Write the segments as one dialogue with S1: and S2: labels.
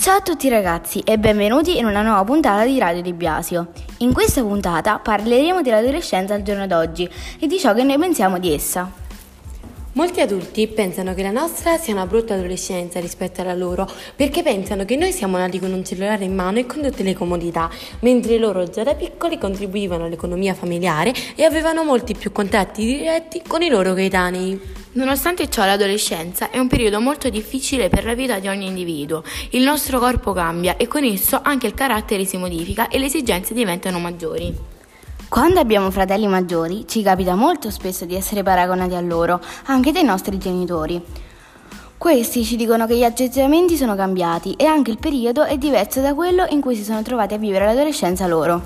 S1: Ciao a tutti ragazzi e benvenuti in una nuova puntata di Radio Di Biasio. In questa puntata parleremo dell'adolescenza al giorno d'oggi e di ciò che noi pensiamo di essa.
S2: Molti adulti pensano che la nostra sia una brutta adolescenza rispetto alla loro, perché pensano che noi siamo nati con un cellulare in mano e con tutte le comodità, mentre loro già da piccoli contribuivano all'economia familiare e avevano molti più contatti diretti con i loro coetanei.
S3: Nonostante ciò, l'adolescenza è un periodo molto difficile per la vita di ogni individuo. Il nostro corpo cambia e con esso anche il carattere si modifica e le esigenze diventano maggiori.
S1: Quando abbiamo fratelli maggiori ci capita molto spesso di essere paragonati a loro, anche dai nostri genitori. Questi ci dicono che gli atteggiamenti sono cambiati e anche il periodo è diverso da quello in cui si sono trovati a vivere l'adolescenza loro.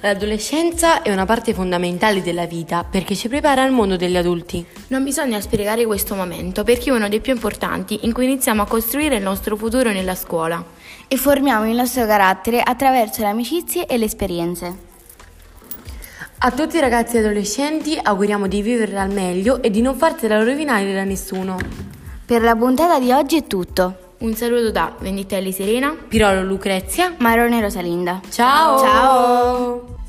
S2: L'adolescenza è una parte fondamentale della vita perché ci prepara al mondo degli adulti.
S3: Non bisogna spiegare questo momento perché è uno dei più importanti in cui iniziamo a costruire il nostro futuro nella scuola.
S1: E formiamo il nostro carattere attraverso le amicizie e le esperienze.
S2: A tutti i ragazzi e adolescenti auguriamo di viverla al meglio e di non farsela rovinare da nessuno.
S1: Per la puntata di oggi è tutto.
S3: Un saluto da Venditelli Serena,
S2: Pirolo Lucrezia,
S1: Marone Rosalinda.
S2: Ciao!
S1: Ciao!